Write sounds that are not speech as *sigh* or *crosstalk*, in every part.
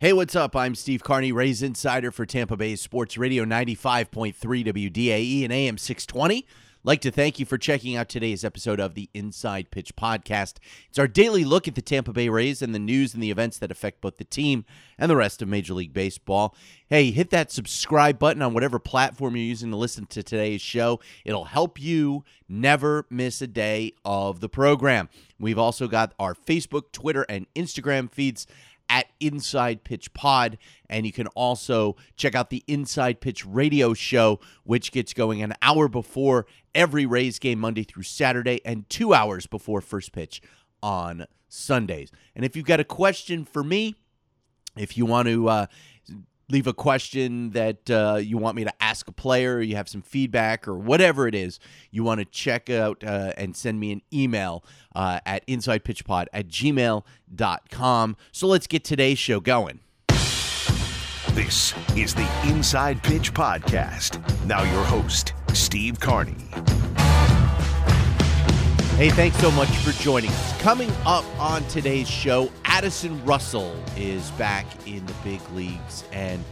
Hey, what's up? I'm Steve Carney, Rays Insider for Tampa Bay Sports Radio 95.3 WDAE and AM 620 like to thank you for checking out today's episode of the Inside Pitch Podcast. It's our daily look at the Tampa Bay Rays and the news and the events that affect both the team and the rest of Major League Baseball. Hey, hit that subscribe button on whatever platform you're using to listen to today's show. It'll help you never miss a day of the program. We've also got our Facebook, Twitter, and Instagram feeds Inside Pitch Pod. And you can also check out the Inside Pitch radio show, which gets going an hour before every Rays game, Monday through Saturday, and two hours before first pitch on Sundays. And if you've got a question for me, if you want to uh, leave a question that uh, you want me to ask a player, you have some feedback, or whatever it is you want to check out uh, and send me an email uh, at insidepitchpod at gmail.com. So let's get today's show going. This is the Inside Pitch Podcast. Now, your host, Steve Carney. Hey, thanks so much for joining us. Coming up on today's show, Addison Russell is back in the big leagues, and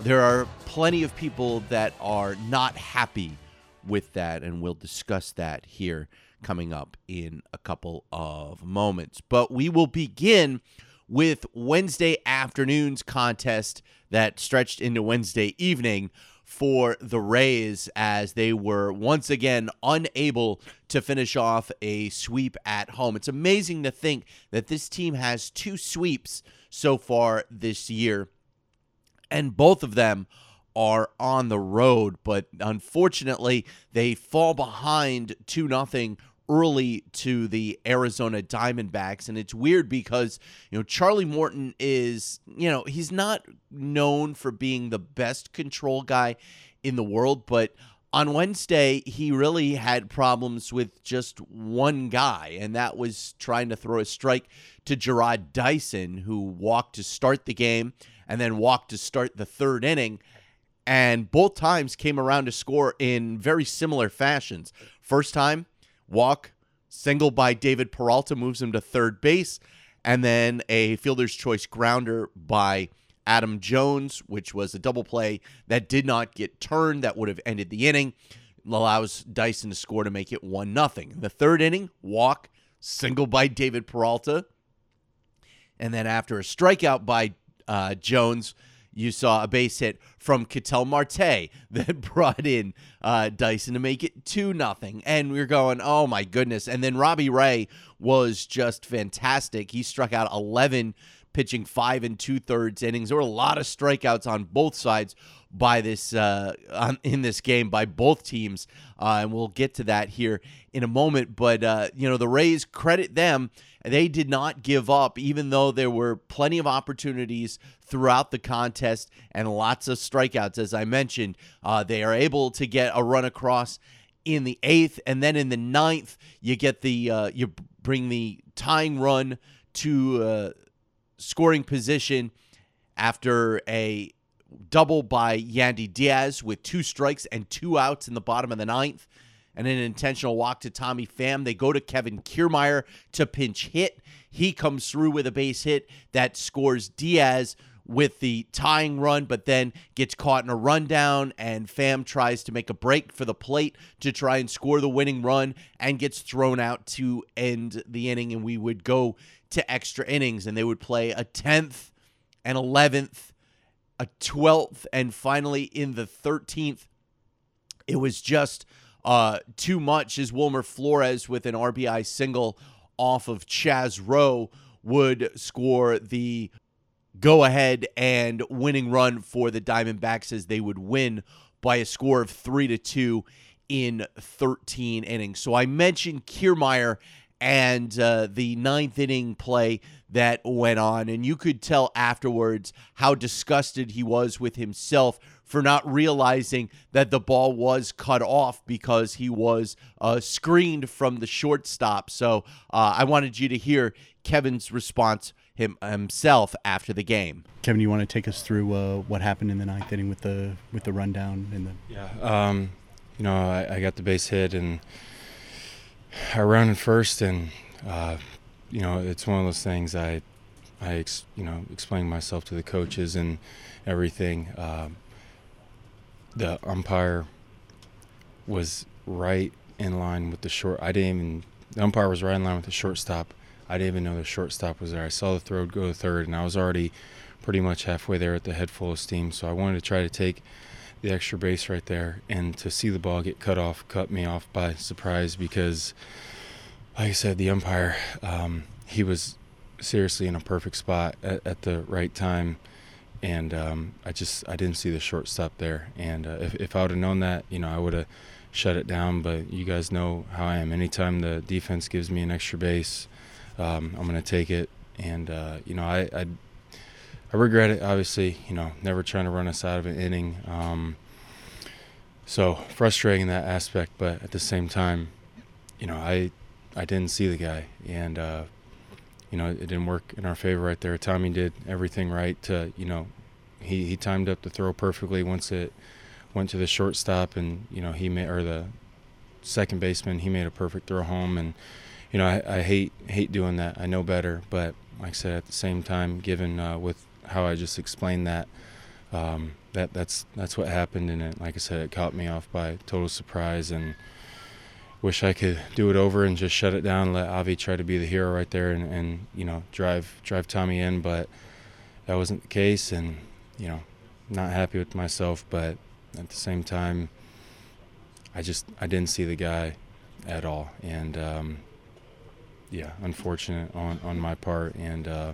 there are plenty of people that are not happy with that, and we'll discuss that here coming up in a couple of moments. But we will begin with Wednesday afternoon's contest that stretched into Wednesday evening for the Rays as they were once again unable to finish off a sweep at home. It's amazing to think that this team has two sweeps so far this year, and both of them are on the road, but unfortunately, they fall behind 2 nothing early to the Arizona Diamondbacks. And it's weird because, you know, Charlie Morton is, you know, he's not known for being the best control guy in the world, but on Wednesday, he really had problems with just one guy, and that was trying to throw a strike to Jarrod Dyson, who walked to start the game and then walked to start the third inning. And both times came around to score in very similar fashions. First time, walk, single by David Peralta moves him to third base, and then a fielder's choice grounder by Adam Jones, which was a double play that did not get turned, that would have ended the inning, allows Dyson to score to make it 1 nothing. The third inning, walk, single by David Peralta. And then after a strikeout by uh, Jones, you saw a base hit from Ketel Marte *laughs* that brought in uh, Dyson to make it 2 nothing. And we are going, oh my goodness. And then Robbie Ray was just fantastic. He struck out 11, pitching five and two thirds innings. There were a lot of strikeouts on both sides by this uh, on, in this game by both teams, uh, and we'll get to that here in a moment. But uh, you know, the Rays credit them; they did not give up, even though there were plenty of opportunities throughout the contest and lots of strikeouts. As I mentioned, uh, they are able to get a run across in the eighth, and then in the ninth, you get the uh, you bring the tying run to uh, scoring position after a double by Yandy Diaz with two strikes and two outs in the bottom of the ninth. And an intentional walk to Tommy Pham. They go to Kevin Kiermaier to pinch hit. He comes through with a base hit that scores Diaz with the tying run, but then gets caught in a rundown, and Pham tries to make a break for the plate to try and score the winning run and gets thrown out to end the inning. And we would go to extra innings, and they would play a 10th and 11th a 12th, and finally in the 13th, it was just uh, too much as Wilmer Flores with an RBI single off of Chaz Roe would score the go ahead and winning run for the Diamondbacks as they would win by a score of 3 to 2 in 13 innings. So I mentioned Kiermaier and uh, the ninth inning play that went on. And you could tell afterwards how disgusted he was with himself for not realizing that the ball was cut off because he was uh, screened from the shortstop. So uh, I wanted you to hear Kevin's response him, himself after the game. Kevin, you want to take us through uh, what happened in the ninth inning with the with the rundown and the yeah. Um, you know, I, I, got the base hit and I ran in first, and uh, you know, it's one of those things I I ex, you know explained myself to the coaches and everything. Um, the umpire was right in line with the short. I didn't even. The umpire was right in line with the shortstop. I didn't even know the shortstop was there. I saw the throw go to third, and I was already pretty much halfway there at the head full of steam. So I wanted to try to take the extra base right there, and to see the ball get cut off cut me off by surprise because, like I said, the umpire um, he was seriously in a perfect spot at, at the right time and um, I just I didn't see the shortstop there. And uh, if if I would have known that, you know, I would have shut it down. But you guys know how I am. Anytime the defense gives me an extra base, um, I'm to take it. And uh, you know, I, I, I regret it. Obviously, you know, never trying to run us out of an inning. Um, so frustrating that aspect, but at the same time, you know, I I didn't see the guy, and uh, you know, it didn't work in our favor right there. Tommy did everything right to, you know, he, he timed up the throw perfectly once it went to the shortstop and, you know, he made, or the second baseman, he made a perfect throw home. And, you know, I, I hate, hate doing that. I know better, but like I said, at the same time, given uh, with how I just explained that, um, that that's, that's what happened. And it, like I said, it caught me off by total surprise and, wish I could do it over and just shut it down, let Avi try to be the hero right there, and, and you know drive drive Tommy in. But that wasn't the case, and you know, not happy with myself. But at the same time, I just I didn't see the guy at all, and um, yeah, unfortunate on on my part, and uh,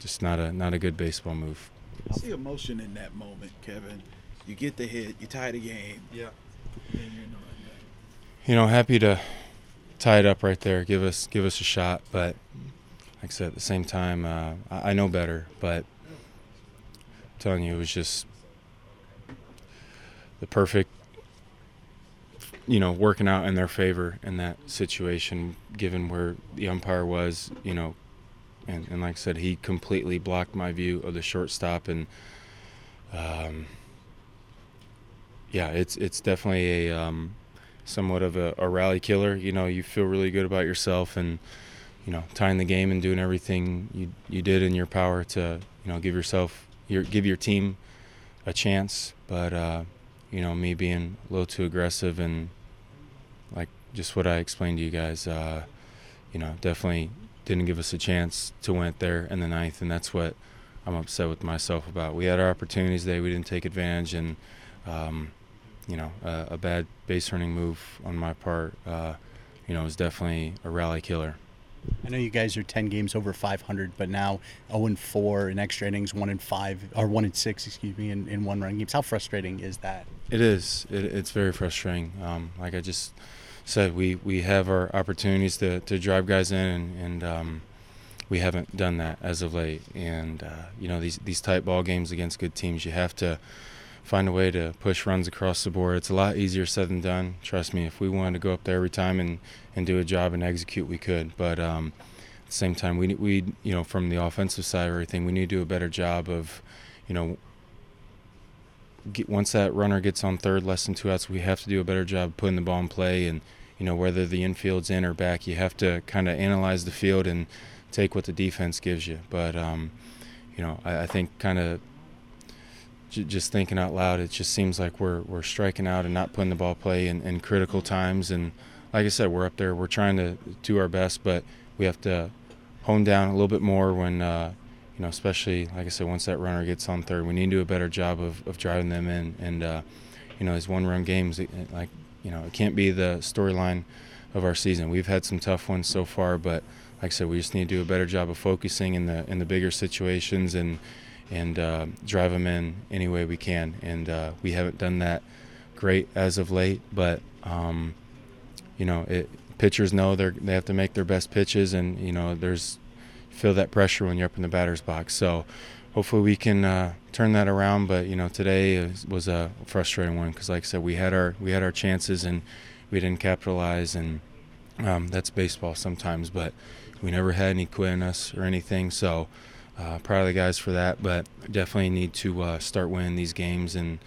just not a not a good baseball move. I see emotion in that moment, Kevin. You get the hit, you tie the game. Yeah you know, happy to tie it up right there, give us give us a shot. But like I said, at the same time, uh, I, I, know better. But I'm telling you, it was just the perfect, you know, working out in their favor in that situation, given where the umpire was, you know, and, and like I said, he completely blocked my view of the shortstop and. Um, yeah, it's it's definitely a um, somewhat of a, a, rally killer. You know, you feel really good about yourself and you know tying the game and doing everything you you did in your power to you know give yourself your give your team a chance. But uh, you know, me being a little too aggressive and like just what I explained to you guys, uh, you know, definitely didn't give us a chance to win it there in the ninth, and that's what I'm upset with myself about. We had our opportunities today, we didn't take advantage, and um, you know, uh, a bad base running move on my part, uh, you know, was definitely a rally killer. I know you guys are 10 games over 500, but now 0 and 4 in extra innings, 1 and 5, or 1 and 6, excuse me, in, in one run games. How frustrating is that? It is. It, it's very frustrating. Um, like I just said, we, we have our opportunities to, to drive guys in, and, and um, we haven't done that as of late. And, uh, you know, these, these tight ball games against good teams, you have to find a way to push runs across the board. It's a lot easier said than done. Trust me, if we wanted to go up there every time and, and do a job and execute, we could. But um, at the same time, we we you know from the offensive side of everything, we need to do a better job of, you know, get, once that runner gets on third, less than two outs, we have to do a better job putting the ball in play and you know whether the infield's in or back, you have to kind of analyze the field and take what the defense gives you. But um, you know, I, I think kind of just thinking out loud, it just seems like we're we're striking out and not putting the ball play in, in critical times. And like I said, we're up there. We're trying to do our best, but we have to hone down a little bit more when uh, you know, especially like I said, once that runner gets on third, we need to do a better job of, of driving them in. And uh, you know, these one-run games, like you know, it can't be the storyline of our season. We've had some tough ones so far, but like I said, we just need to do a better job of focusing in the in the bigger situations and and uh, drive them in any way we can. And uh, we haven't done that great as of late, but um, you know, it pitchers know they they have to make their best pitches, and you know there's feel that pressure when you're up in the batter's box. So hopefully we can uh, turn that around. But you know today was a frustrating one because, like I said, we had our we had our chances and we didn't capitalize, and um, that's baseball sometimes. But we never had any quit in us or anything. So uh, proud of the guys for that. But definitely need to uh, start winning these games and.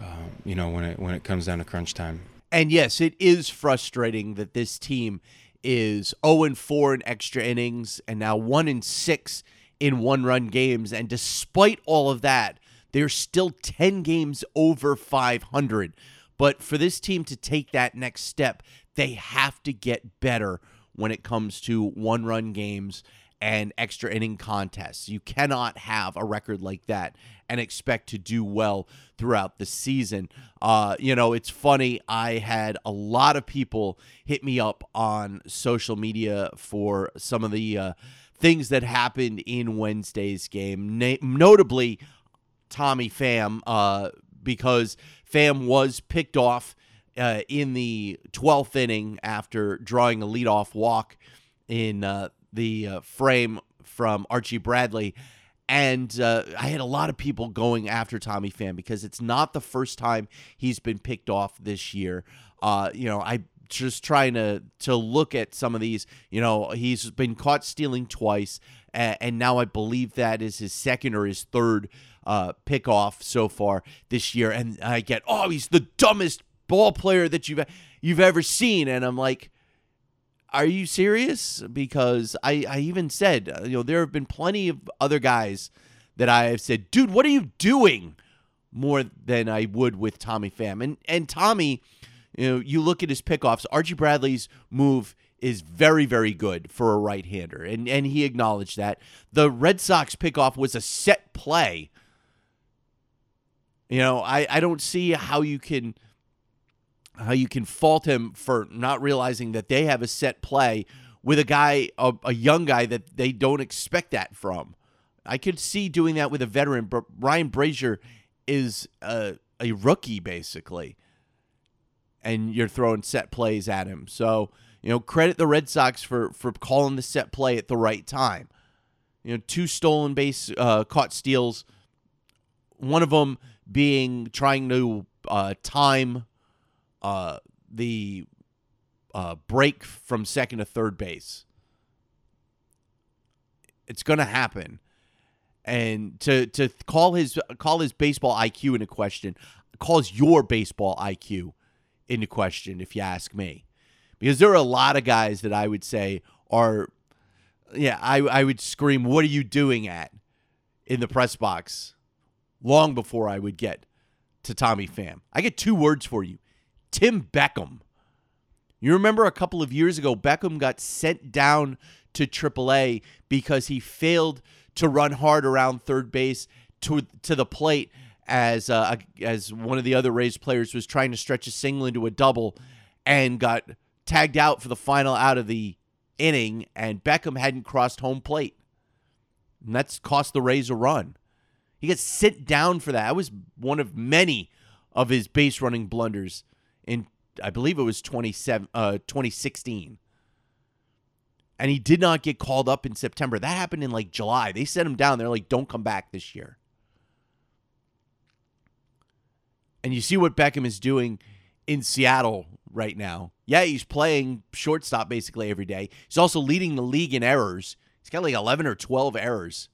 Uh, you know when it when it comes down to crunch time. And yes, it is frustrating that this team is 0 and 4 in extra innings and now 1 and 6 in one-run games and despite all of that, they're still 10 games over 500. But for this team to take that next step, they have to get better when it comes to one-run games and extra inning contests. You cannot have a record like that and expect to do well throughout the season. Uh, you know, it's funny. I had a lot of people hit me up on social media for some of the uh, things that happened in Wednesday's game, Na- notably Tommy Pham, uh, because Pham was picked off uh, in the 12th inning after drawing a leadoff walk in uh, the uh, frame from Archie Bradley. And uh, I had a lot of people going after Tommy Pham because it's not the first time he's been picked off this year. Uh, you know, I just trying to to look at some of these. You know, he's been caught stealing twice, and, and now I believe that is his second or his third uh, pick off so far this year. And I get, oh, he's the dumbest ball player that you've you've ever seen, and I'm like, are you serious? Because I, I even said, uh, you know, there have been plenty of other guys that I have said, dude, what are you doing? More than I would with Tommy Pham. And and Tommy, you know, you look at his pickoffs, Archie Bradley's move is very, very good for a right hander. And and he acknowledged that. The Red Sox pickoff was a set play. You know, I, I don't see how you can how you can fault him for not realizing that they have a set play with a guy, a, a, young guy that they don't expect that from. I could see doing that with a veteran, but Ryan Brasier is a, a rookie basically, and you're throwing set plays at him. So you know, credit the Red Sox for for calling the set play at the right time. You know, two stolen base uh, caught steals. One of them being trying to uh, time uh, the uh, break from second to third base. It's going to happen, and to to call his call his baseball IQ into question calls your baseball IQ into question, if you ask me, because there are a lot of guys that I would say are, yeah, I I would scream, "What are you doing at?" in the press box, long before I would get to Tommy Pham. I get two words for you Tim Beckham. You remember a couple of years ago, Beckham got sent down to AAA because he failed to run hard around third base to to the plate as uh, as one of the other Rays players was trying to stretch a single into a double and got tagged out for the final out of the inning, and Beckham hadn't crossed home plate. And that's cost the Rays a run. He gets sent down for that. That was one of many of his base running blunders in I believe it was 27 uh 2016. And he did not get called up in September. That happened in like July. They sent him down. They're like, "Don't come back this year." And you see what Beckham is doing in Seattle right now. Yeah, he's playing shortstop basically every day. He's also leading the league in errors. He's got like 11 or 12 errors.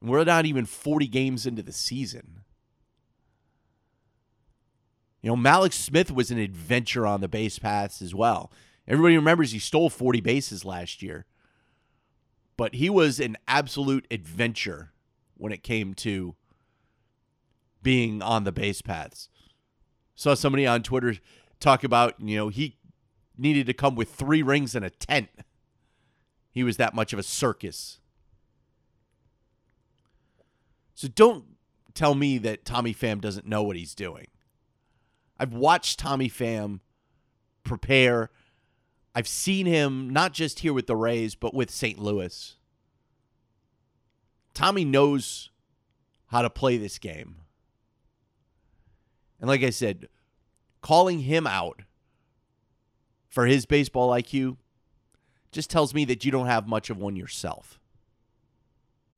And we're not even 40 games into the season. You know, Mallex Smith was an adventure on the base paths as well. Everybody remembers he stole 40 bases last year. But he was an absolute adventure when it came to being on the base paths. Saw somebody on Twitter talk about, you know, he needed to come with three rings and a tent. He was that much of a circus. So don't tell me that Tommy Pham doesn't know what he's doing. I've watched Tommy Pham prepare. I've seen him not just here with the Rays, but with St. Louis. Tommy knows how to play this game. And like I said, calling him out for his baseball IQ just tells me that you don't have much of one yourself.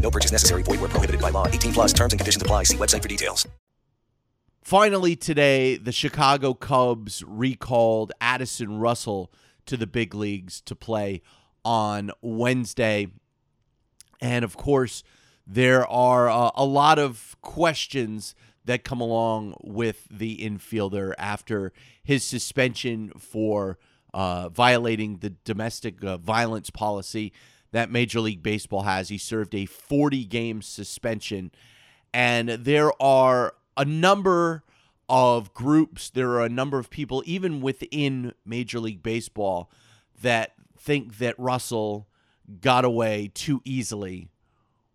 No purchase necessary. Void where prohibited by law. 18 plus terms and conditions apply. See website for details. Finally, today, the Chicago Cubs recalled Addison Russell to the big leagues to play on Wednesday. And of course, there are uh, a lot of questions that come along with the infielder after his suspension for uh, violating the domestic uh, violence policy that Major League Baseball has. He served a 40 game suspension. And there are a number of groups, there are a number of people, even within Major League Baseball, that think that Russell got away too easily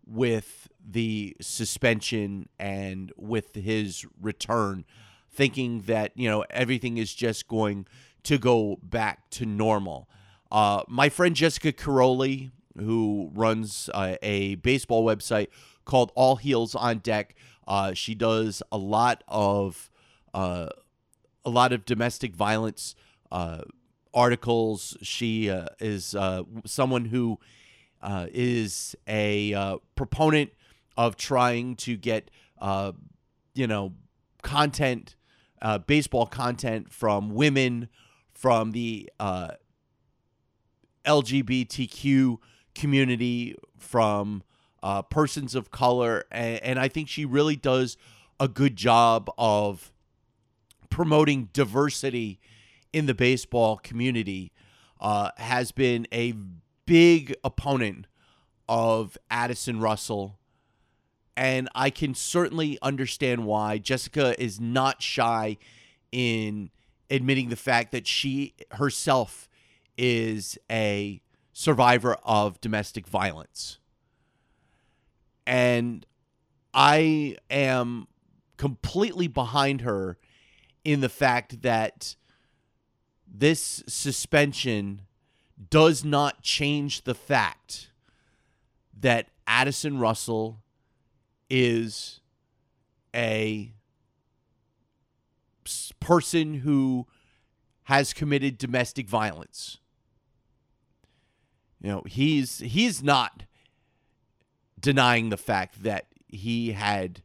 with the suspension and with his return, thinking that, you know, everything is just going to go back to normal. Uh, my friend Jessica Quiroli, who runs uh, a baseball website called All Heels on Deck. Uh, she does a lot of uh, a lot of domestic violence uh, articles. She uh, is uh, someone who is a proponent of trying to get you know content, baseball content from women, from the LGBTQ community, from uh, persons of color, and, and I think she really does a good job of promoting diversity in the baseball community. Uh, has been a big opponent of Addison Russell. And I can certainly understand why Jessica is not shy in admitting the fact that she herself is a survivor of domestic violence. And I am completely behind her in the fact that this suspension does not change the fact that Addison Russell is a person who has committed domestic violence. You know, he's he's not denying the fact that he had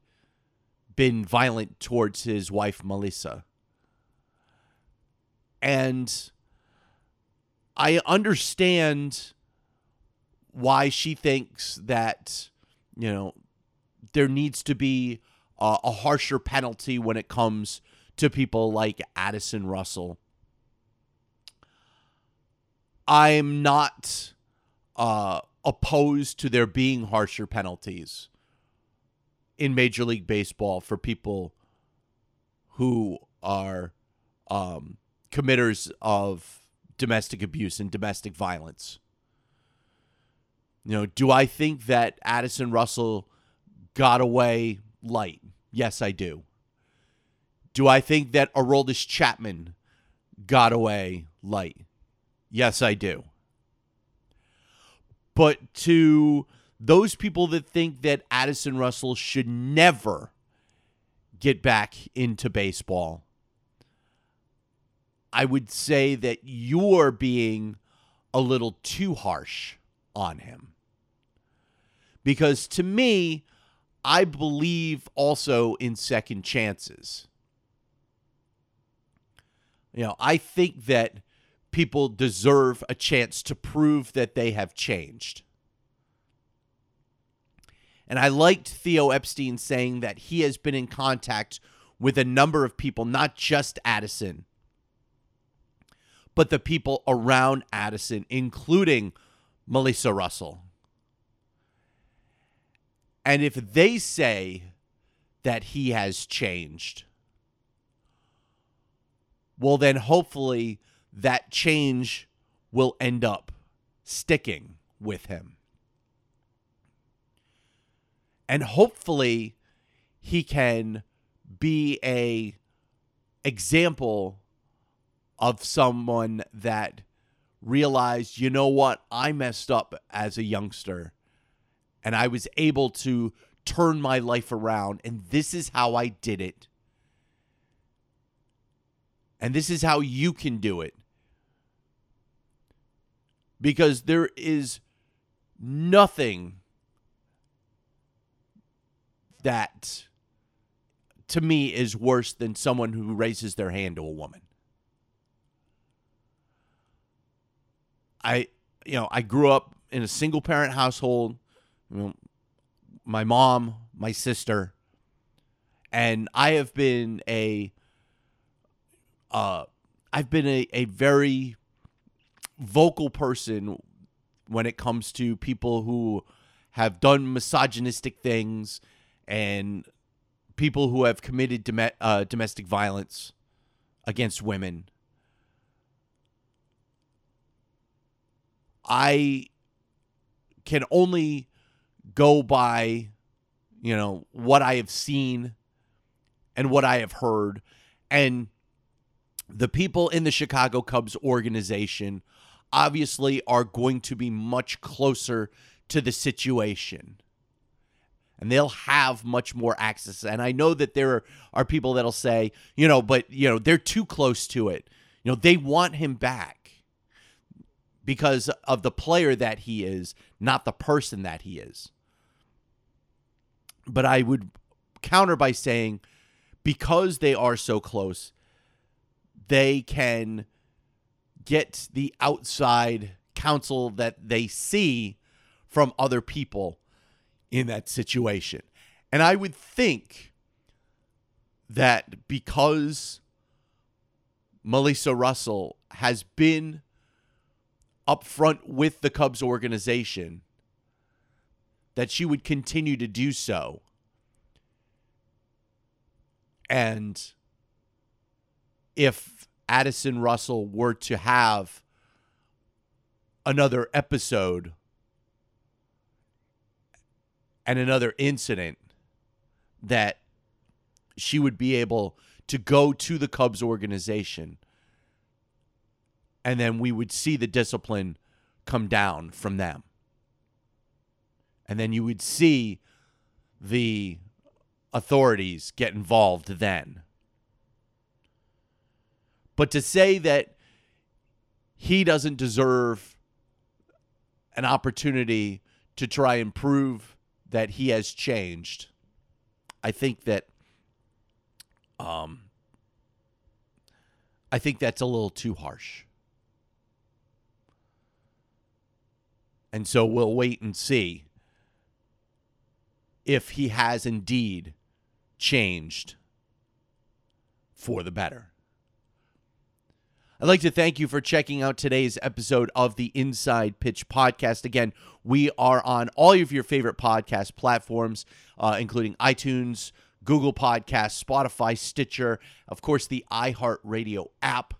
been violent towards his wife Melissa. And I understand why she thinks that, you know, there needs to be a, a harsher penalty when it comes to people like Addison Russell. I'm not uh, opposed to there being harsher penalties in Major League Baseball for people who are um, committers of domestic abuse and domestic violence. You know, do I think that Addison Russell got away light? Yes, I do. Do I think that Aroldis Chapman got away light? Yes, I do. But to those people that think that Addison Russell should never get back into baseball, I would say that you're being a little too harsh on him. Because to me, I believe also in second chances. You know, I think that people deserve a chance to prove that they have changed. And I liked Theo Epstein saying that he has been in contact with a number of people, not just Addison, but the people around Addison, including Melissa Russell. And if they say that he has changed, well, then hopefully that change will end up sticking with him. And hopefully he can be a example of someone that realized, you know what, I messed up as a youngster and I was able to turn my life around and this is how I did it. And this is how you can do it. Because there is nothing that to me is worse than someone who raises their hand to a woman. I you know, I grew up in a single parent household. You know, my mom, my sister, and I have been a uh I've been a, a very vocal person when it comes to people who have done misogynistic things and people who have committed dom- uh, domestic violence against women. I can only go by, you know, what I have seen and what I have heard. And the people in the Chicago Cubs organization obviously are going to be much closer to the situation. And they'll have much more access. And I know that there are people that'll say, you know, but, you know, they're too close to it. You know, they want him back because of the player that he is, not the person that he is. But I would counter by saying because they are so close, they can get the outside counsel that they see from other people in that situation. And I would think that because Melissa Russell has been upfront with the Cubs organization, that she would continue to do so. And if Addison Russell were to have another episode and another incident that she would be able to go to the Cubs organization and then we would see the discipline come down from them. And then you would see the authorities get involved then. But to say that he doesn't deserve an opportunity to try and prove that he has changed, I think that um I think that's a little too harsh. And so we'll wait and see if he has indeed changed for the better. I'd like to thank you for checking out today's episode of the Inside Pitch podcast. Again, we are on all of your favorite podcast platforms, uh, including iTunes, Google Podcasts, Spotify, Stitcher, of course, the iHeartRadio app.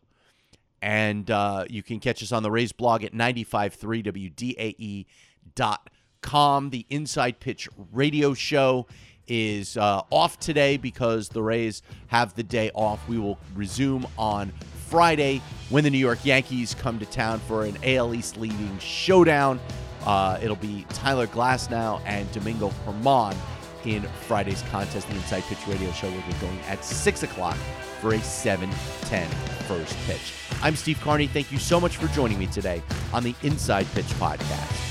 And uh, you can catch us on the Rays blog at 953WDAE.com. The Inside Pitch radio show is uh, off today because the Rays have the day off. We will resume on Friday when the New York Yankees come to town for an AL East leading showdown. Uh, it'll be Tyler Glasnow and Domingo German in Friday's contest. The Inside Pitch Radio Show will be going at 6 o'clock for a 7-10 first pitch. I'm Steve Carney. Thank you so much for joining me today on the Inside Pitch Podcast.